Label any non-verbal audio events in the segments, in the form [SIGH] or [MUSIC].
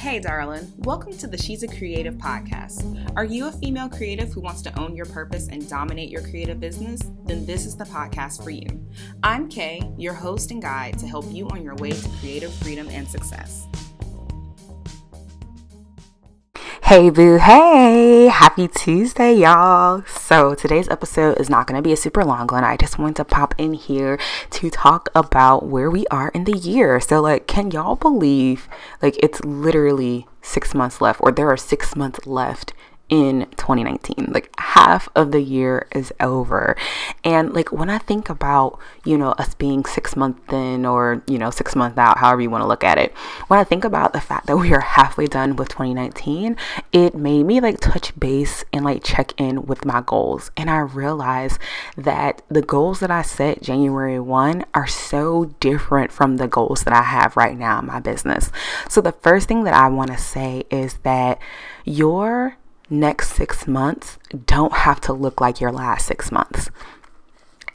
Hey, darling. Welcome to the She's a Creative podcast. Are you a female creative who wants to own your purpose and dominate your creative business? Then this is the podcast for you. I'm Kay, your host and guide to help you on your way to creative freedom and success. Hey boo, hey! Happy Tuesday, y'all! So, today's episode is not going to be a super long one. I just wanted to pop in here to talk about where we are in the year. So, like, can y'all believe, like, it's literally six months left, or there are six months left in 2019. Like half of the year is over. And like when I think about, you know, us being six months in or, you know, six months out, however you want to look at it, when I think about the fact that we are halfway done with 2019, it made me like touch base and like check in with my goals. And I realized that the goals that I set January 1 are so different from the goals that I have right now in my business. So the first thing that I want to say is that your next six months don't have to look like your last six months.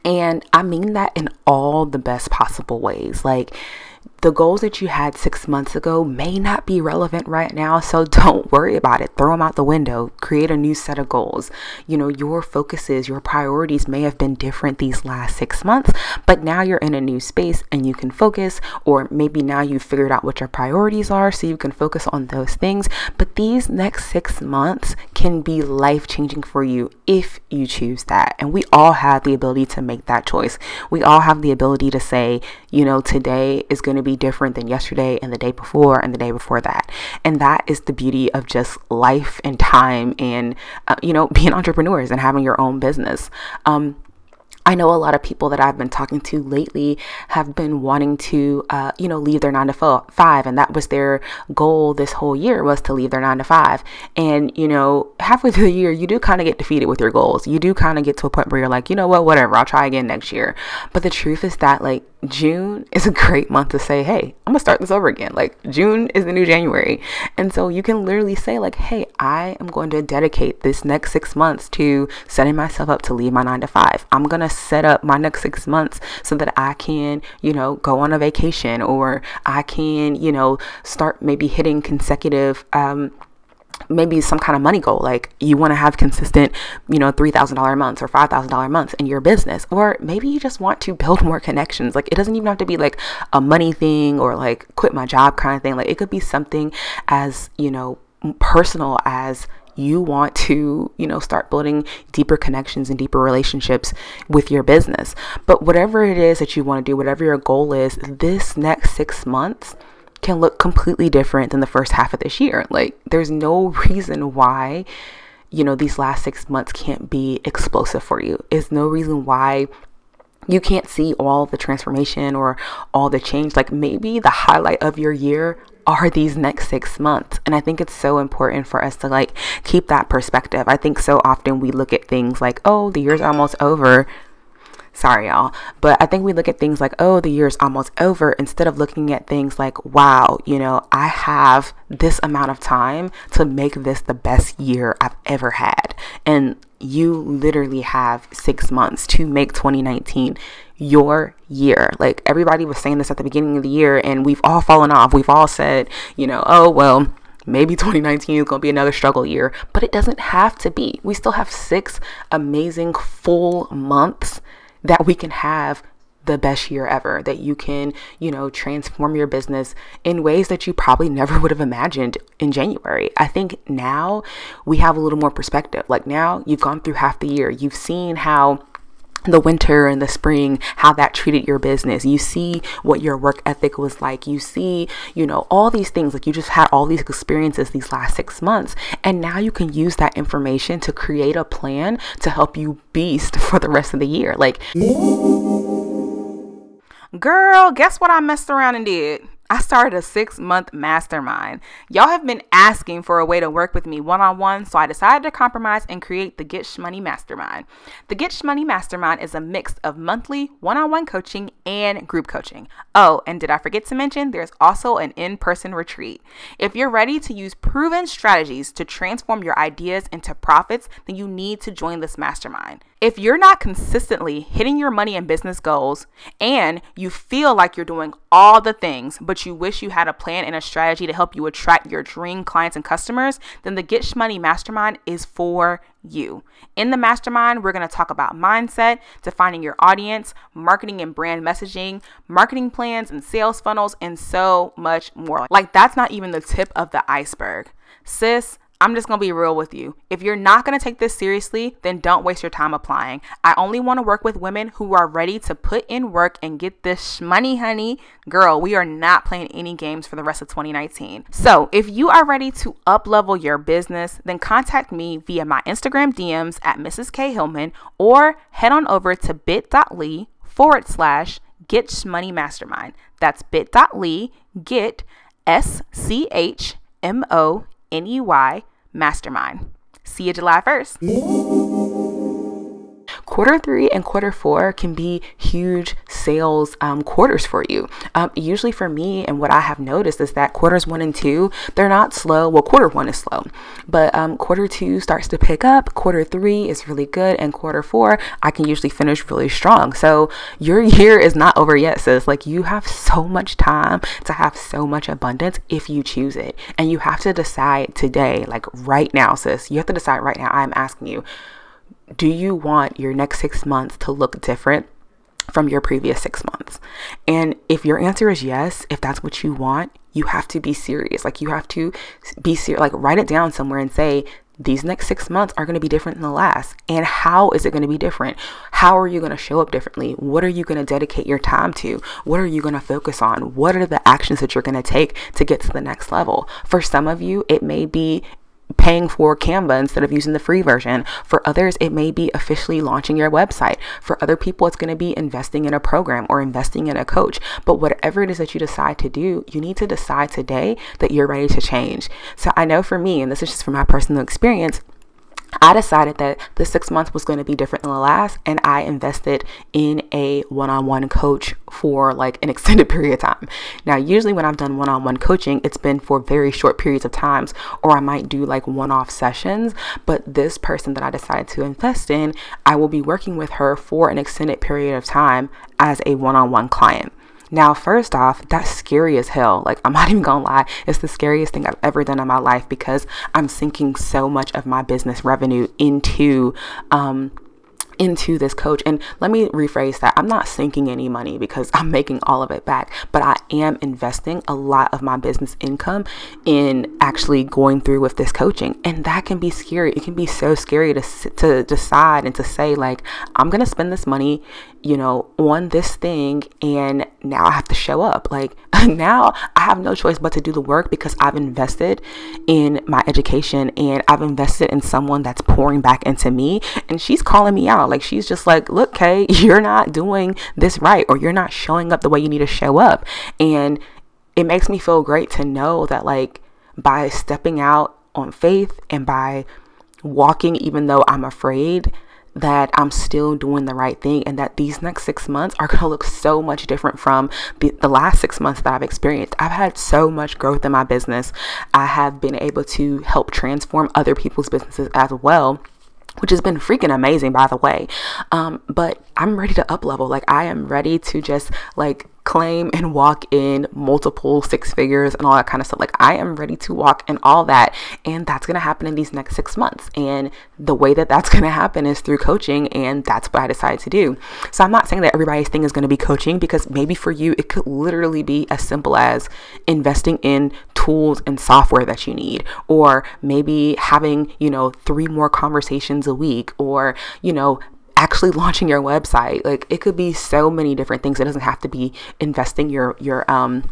And I mean that in all the best possible ways. Like, the goals that you had six months ago may not be relevant right now. So [LAUGHS] don't worry about it. Throw them out the window. Create a new set of goals. You know, your focuses, your priorities may have been different these last six months, but now you're in a new space and you can focus, or maybe now you've figured out what your priorities are so you can focus on those things. But these next six months can be life changing for you if you choose that. And we all have the ability to make that choice. We all have the ability to say, you know, today is going to be different than yesterday and the day before and the day before that. And that is the beauty of just life and time and, uh, you know, [LAUGHS] being entrepreneurs and having your own business. Um, I know a lot of people that I've been talking to lately have been wanting to, uh, you know, leave their nine to five, and that was their goal this whole year was to leave their nine to five. And you know, halfway [LAUGHS] through the year, you do kind of get defeated with your goals. You do kind of get to a point where you're like, you know what, whatever, I'll try again next year. But the truth is that like June is a great month to say, hey, I'm gonna start this over again. Like June is the new January. And so you can literally say, like, hey, I am going to dedicate this next six months to setting myself up to leave my nine to five. I'm gonna set up my next six months so that I can, you know, go on a vacation or I can, you know, start maybe hitting consecutive um maybe some kind of money goal like you want to have consistent you know $3000 months or $5000 months in your business or maybe you just want to build more connections like it doesn't even have to be like a money thing or like quit my job kind of thing like it could be something as you know personal as you want to, you know, start building deeper connections and deeper relationships with your business. But whatever it is that you want to do, whatever your goal is, this next six months, can look completely different than the first half of this year. Like, there's no [LAUGHS] reason why, you know, these last six months can't be explosive for you. There's no reason why you can't see all the transformation or all the change. Like, maybe the highlight of your year are these next six months. And I think it's so important for us to like keep that perspective. I think so often we look at things like, oh, the year's almost over. Sorry, y'all. But I think we look at things like, oh, the year's almost over, instead of looking at things like, wow, you know, I have this amount of time to make this the best year I've ever had. And you literally have six months to make 2019 your year. Like everybody was saying this at the beginning of the year, and we've all fallen off. We've all said, you know, oh, well, maybe 2019 is going to be another struggle year, but it doesn't have to be. We still have six amazing full months that we can have the best year ever, that you can, you know, transform your business in ways that you probably never [LAUGHS] would have imagined in January. I think now we have a little more perspective. Like now you've gone through half the year, you've seen how the winter and the spring, how that treated your business. You see what your work ethic was like. You see, you know, all these things. Like you just had all these experiences these last six months. And now you can use that information to create a plan to help you beast [LAUGHS] for the rest of the year. Like, girl, guess what I messed around and did? I started a six month mastermind. Y'all have been asking for a way to work with me one on one, so I decided to compromise and create the Get Shmoney Mastermind. The Get Shmoney Mastermind is a mix of monthly one on one coaching and group coaching. Oh, and did I forget to mention there's also an in person retreat? If you're ready to use proven strategies to transform your ideas into profits, then you need to join this mastermind. If you're not consistently hitting your money and business goals and you feel like you're doing all the things, but you wish you had a plan and a strategy to help you attract your dream clients and customers, then the Get Shmoney Mastermind is for you. In the mastermind, we're going to talk about mindset, defining your audience, marketing and brand messaging, marketing plans and sales funnels, and so much more. Like, that's not even the tip of the iceberg. Sis, I'm just gonna be real with you. If you're not gonna take this seriously, then don't waste your time applying. I only wanna work with women who are ready to put in work and get this money, honey. Girl, we are not playing any games for the rest of 2019. So if you are ready to up level your business, then contact me via my Instagram DMs at Mrs. K Hillman or head on over to bit.ly forward slash get shmoney mastermind. That's bit.ly get S C H M O N E Y Mastermind. See you July 1st. Quarter three and quarter four can be huge sales um, quarters for you. Um, usually, for me, and what I have noticed is that quarters one and two, they're not slow. Well, quarter one is slow, but um, quarter two starts to pick up. Quarter three is really good, and quarter four, I can usually finish really strong. So, your year is not over yet, sis. Like, you have so much time to have so much abundance if you choose it. And you have to decide today, like right now, sis. You have to decide right now. I'm asking you do you want your next six months to look different from your previous six months? And if your answer is yes, if that's what you want, you have to be serious. Like you have to be serious, like write it down somewhere and say, these next six months are going to be different than the last. And how is it going to be different? How are you going to show up differently? What are you going to dedicate your time to? What are you going to focus on? What are the actions that you're going to take to get to the next level? For some of you, it may be paying for Canva instead of using the free version. For others, it may be officially launching your website. For other people, it's going to be investing in a program or investing in a coach. But whatever it is that you decide to do, you need to decide today that you're ready to change. So I know for me, and this is just from my personal experience, I decided that the six months was going to be different than the last, and I invested in a one on one coach for like an [LAUGHS] extended period of time. Now, usually when I've done one on one coaching, it's been for very short periods of times, or I might do like one off sessions. But this person that I decided to invest in, I will be working with her for an extended period of time as a one on one client. Now, first off, that's scary as hell. Like, I'm [LAUGHS] not even gonna lie, it's the scariest thing I've ever done in my life because I'm sinking so much of my business revenue into um, into this coach. And let me rephrase that. I'm not sinking any money because I'm making all of it back, but I am investing a lot of my business income in actually going through with this coaching. And that can be scary. It can be so scary to to decide and to say like I'm going to spend this money, you know, on this thing and now I have to show up. Like [LAUGHS] now I have no choice but to do the work because I've invested in my education and I've invested in someone that's pouring back into me and she's calling me out like she's just like, look, Kay, [LAUGHS] you're not doing this right, or you're not showing up the way you need to show up. And it makes me feel great to know that, like, by stepping out on faith and by walking, even though I'm afraid, that I'm still doing the right thing and that these next six months are going to look so much different from the, the last six months that I've experienced. I've had so much growth in my business. I have been able to help transform other people's businesses as well which has been freaking amazing by the way um, but i'm ready to up level like i am ready to just like claim and walk in multiple six figures and all that kind of stuff. Like I am ready to walk in all that. And that's going to happen in these next six months. And the way that that's going to happen is through coaching. And that's what I decided to do. So I'm not saying that everybody's thing is going to be coaching because maybe for you, it could literally be as simple as investing in tools and software that you need, or maybe having, you know, three more conversations a week, or, you know, actually launching your website. Like it could be so many different things. It doesn't have to be investing your your um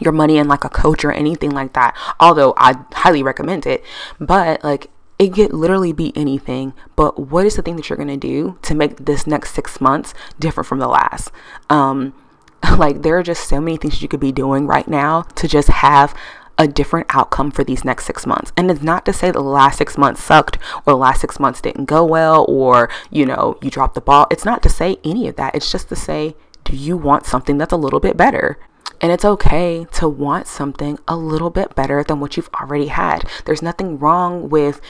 your money in like a coach or anything like that. Although I highly recommend it. But like it could literally be anything. But what is the thing that you're gonna do to make this next six months different from the last? Um [LAUGHS] like there are just so many things you could be doing right now to just have a different outcome for these next six months. And it's not to say the last six months sucked or the last six months didn't go well or, you know, you dropped the ball. It's not to say any of that. It's just to say, do you want something that's a little bit better? And it's okay to want something a little bit better than what you've already had. There's nothing wrong with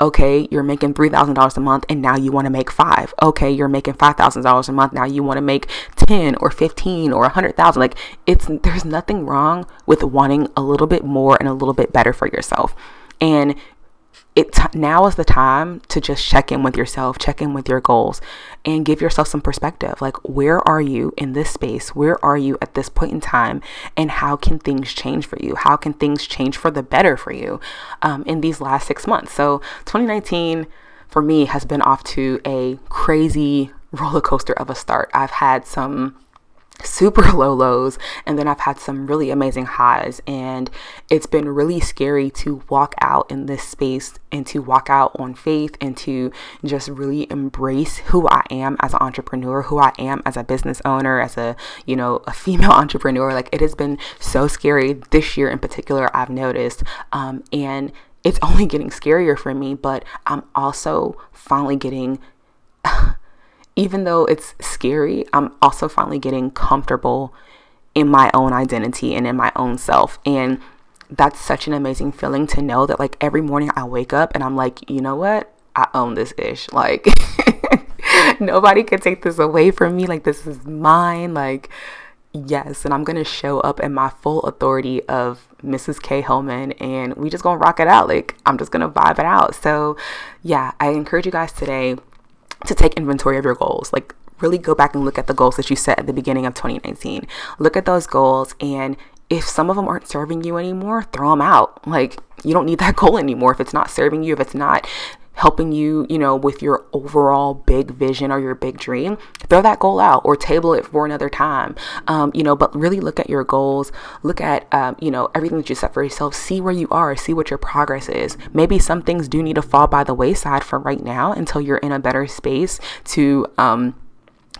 Okay, you're making $3,000 a month and now you want to make 5. Okay, you're making $5,000 a month now you want to make 10 or 15 or a 100,000. Like it's there's nothing wrong with wanting a little bit more and a little bit better for yourself. And it t- now is the time to just check in with yourself, check in with your goals, and give yourself some perspective. Like, where are you in this space? Where are you at this point in time? And how can things change for you? How can things change for the better for you um, in these last six months? So, 2019 for me has been off to a crazy [LAUGHS] roller coaster of a start. I've had some super [LAUGHS] low lows and then I've had some really amazing highs and it's been really scary to walk out in this space and to walk out on faith and to just really embrace who I am as an entrepreneur, who I am as a business owner, as a, you know, a female [LAUGHS] entrepreneur. Like it has been so scary this year in particular I've noticed um and it's only getting scarier for me, but I'm also finally getting [LAUGHS] even though it's scary, I'm also finally getting comfortable in my own identity and in my own self. And that's such an amazing feeling to know that like every morning I wake up and I'm like, you know what? I own this ish. [LAUGHS] Like [LAUGHS] nobody can take this away from me. Like this is mine. Like yes, and I'm gonna show up in my full authority of Mrs. K Hillman and we just gonna rock it out. Like I'm just gonna vibe it out. So yeah, I encourage you guys today to take inventory of your goals. Like, really go back and look at the goals that you set at the beginning of 2019. Look at those goals, and if some of them aren't serving you anymore, throw them out. Like, you don't need that [LAUGHS] goal anymore. If it's not serving you, if it's not helping you, you know, with your overall big vision or your big dream, throw that goal out or table it for another time. Um, you know, but really look at your goals, look at, um, you know, everything that you set for yourself, see where you are, see what your progress is. Maybe some things do need to fall by the wayside for right now until you're in a better space to, um,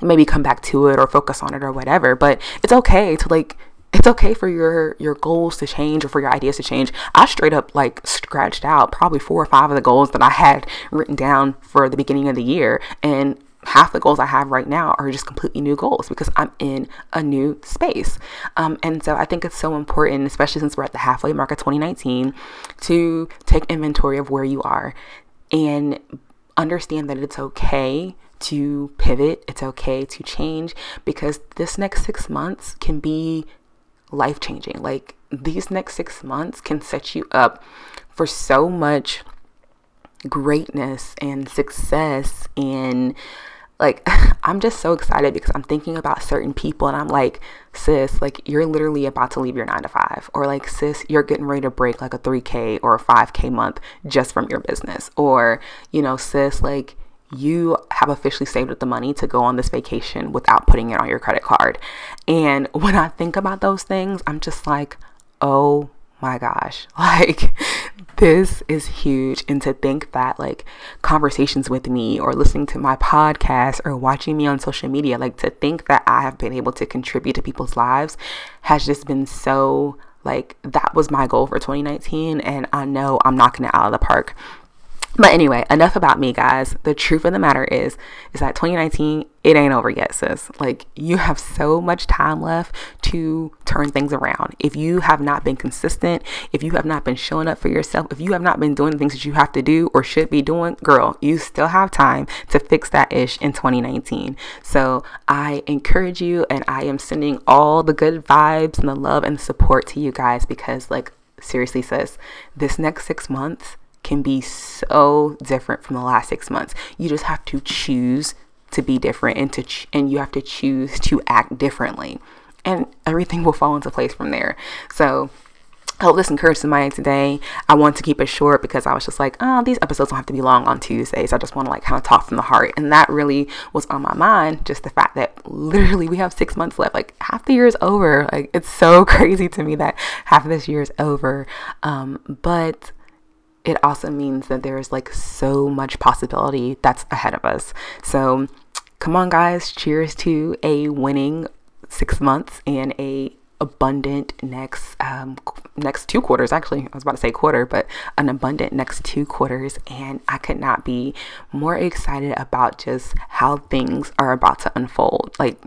maybe come back to it or focus on it or whatever. But it's okay to like it's okay for your your goals to change or for your ideas to change. I straight up like scratched out probably four or five of the goals that I had written down for the beginning of the year and half the goals I have right now are just completely new goals because I'm in a new space. Um, and so I think it's so important, especially since we're at the halfway mark of 2019, to take inventory of where you are and understand that it's okay to pivot, it's okay to change because this next six months can be life changing. Like these next six months can set you up for so much greatness and success and like [LAUGHS] I'm just so excited because I'm thinking about certain people and I'm like, sis, like you're literally about to leave your nine to five. Or like, sis, you're getting ready to break like a 3K or a 5K month just from your business. Or, you know, sis, like you have officially saved up the money to go on this vacation without putting it on your credit card. And [LAUGHS] when I think about those things, I'm just like, oh my gosh, [LAUGHS] like this is huge. And to think that like conversations with me or listening to my podcast or watching me on social media, like to think that I have been able to contribute to people's lives has just been so like that was my goal for 2019 and I know I'm knocking it out of the park but anyway, enough about me, guys. The truth of the matter is, is that 2019, it ain't over yet, sis. Like you have so much time left to turn things around. If you have not been consistent, if you have not been showing up for yourself, if you have not been doing the things that you have to do or should be doing, girl, you still have time to fix that ish in 2019. So I encourage you and I am sending all the good vibes and the love and support to you guys because like seriously sis, this next 6 months can be so different from the last six months. You just have to choose to be different and to ch- and you have to choose to act differently, and everything [LAUGHS] will fall into place from there. So. I hope this encourages my today. I want to keep it short because I was just like, oh, these episodes don't have to be long on Tuesdays. I just want to like kind of talk from the heart. And that really was on my mind. Just the fact that literally we have six months left. Like half the year is over. Like it's so [LAUGHS] crazy to me that half of this year is over. Um, but it also means that there's like so much possibility that's ahead of us. So, come on, guys, cheers to a winning six months and a abundant next um next two quarters actually i was about to say quarter but an abundant next two quarters and i could not be more excited about just how things are about to unfold like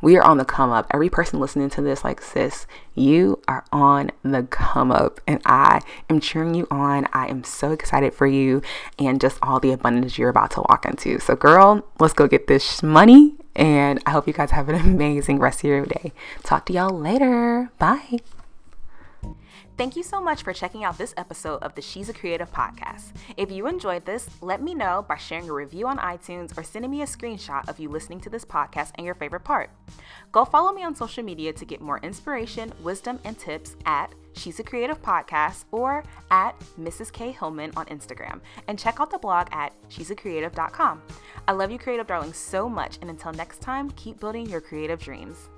We are on the come up. Every person listening to this, like, sis, you are on the come up. And I am cheering you on. I am so excited for you and just all the abundance you're about to walk into. So, girl, let's go get this money. And I hope you guys have an amazing rest of your day. Talk to y'all later. Bye. Thank you so much for checking out this episode of the She's a Creative podcast. If you enjoyed this, let me know by sharing a review on iTunes or sending me a screenshot of you listening to this podcast and your favorite part. Go follow me on social media to get more inspiration, wisdom, and tips at She's a Creative Podcast or at Mrs. K Hillman on Instagram. And check out the blog at she'sacreative.com. I love you, creative darlings, so much. And until next time, keep building your creative dreams.